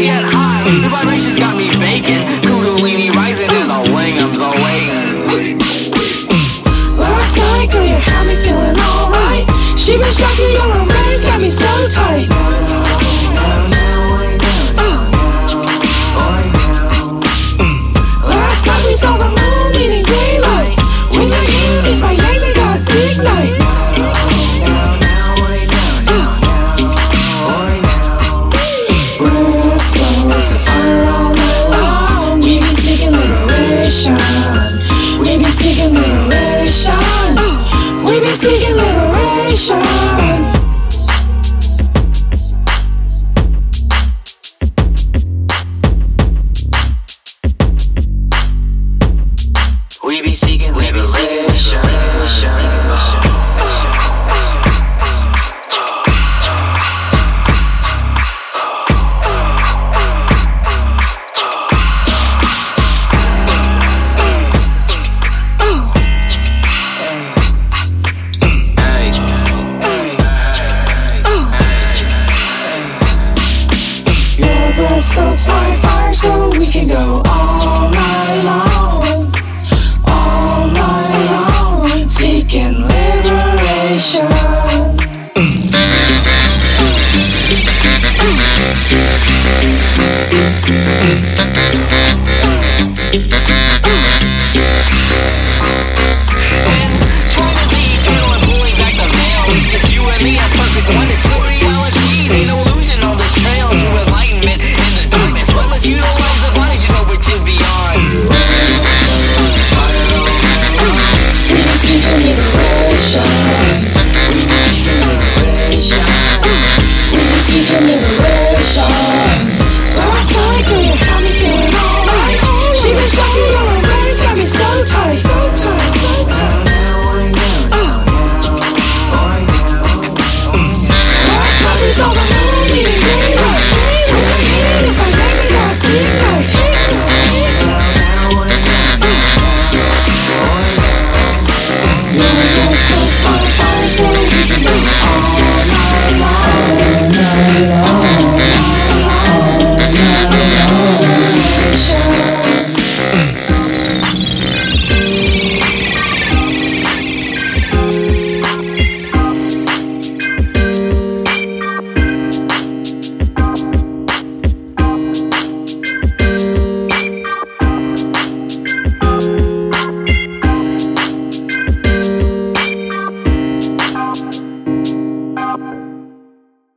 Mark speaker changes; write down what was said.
Speaker 1: Yeah.
Speaker 2: liberation. We be
Speaker 3: seeking liberation. We be seeking liberation. We be seeking liberation.
Speaker 2: We be seeking liberation.
Speaker 3: horoscopes are fire, so we can go all night.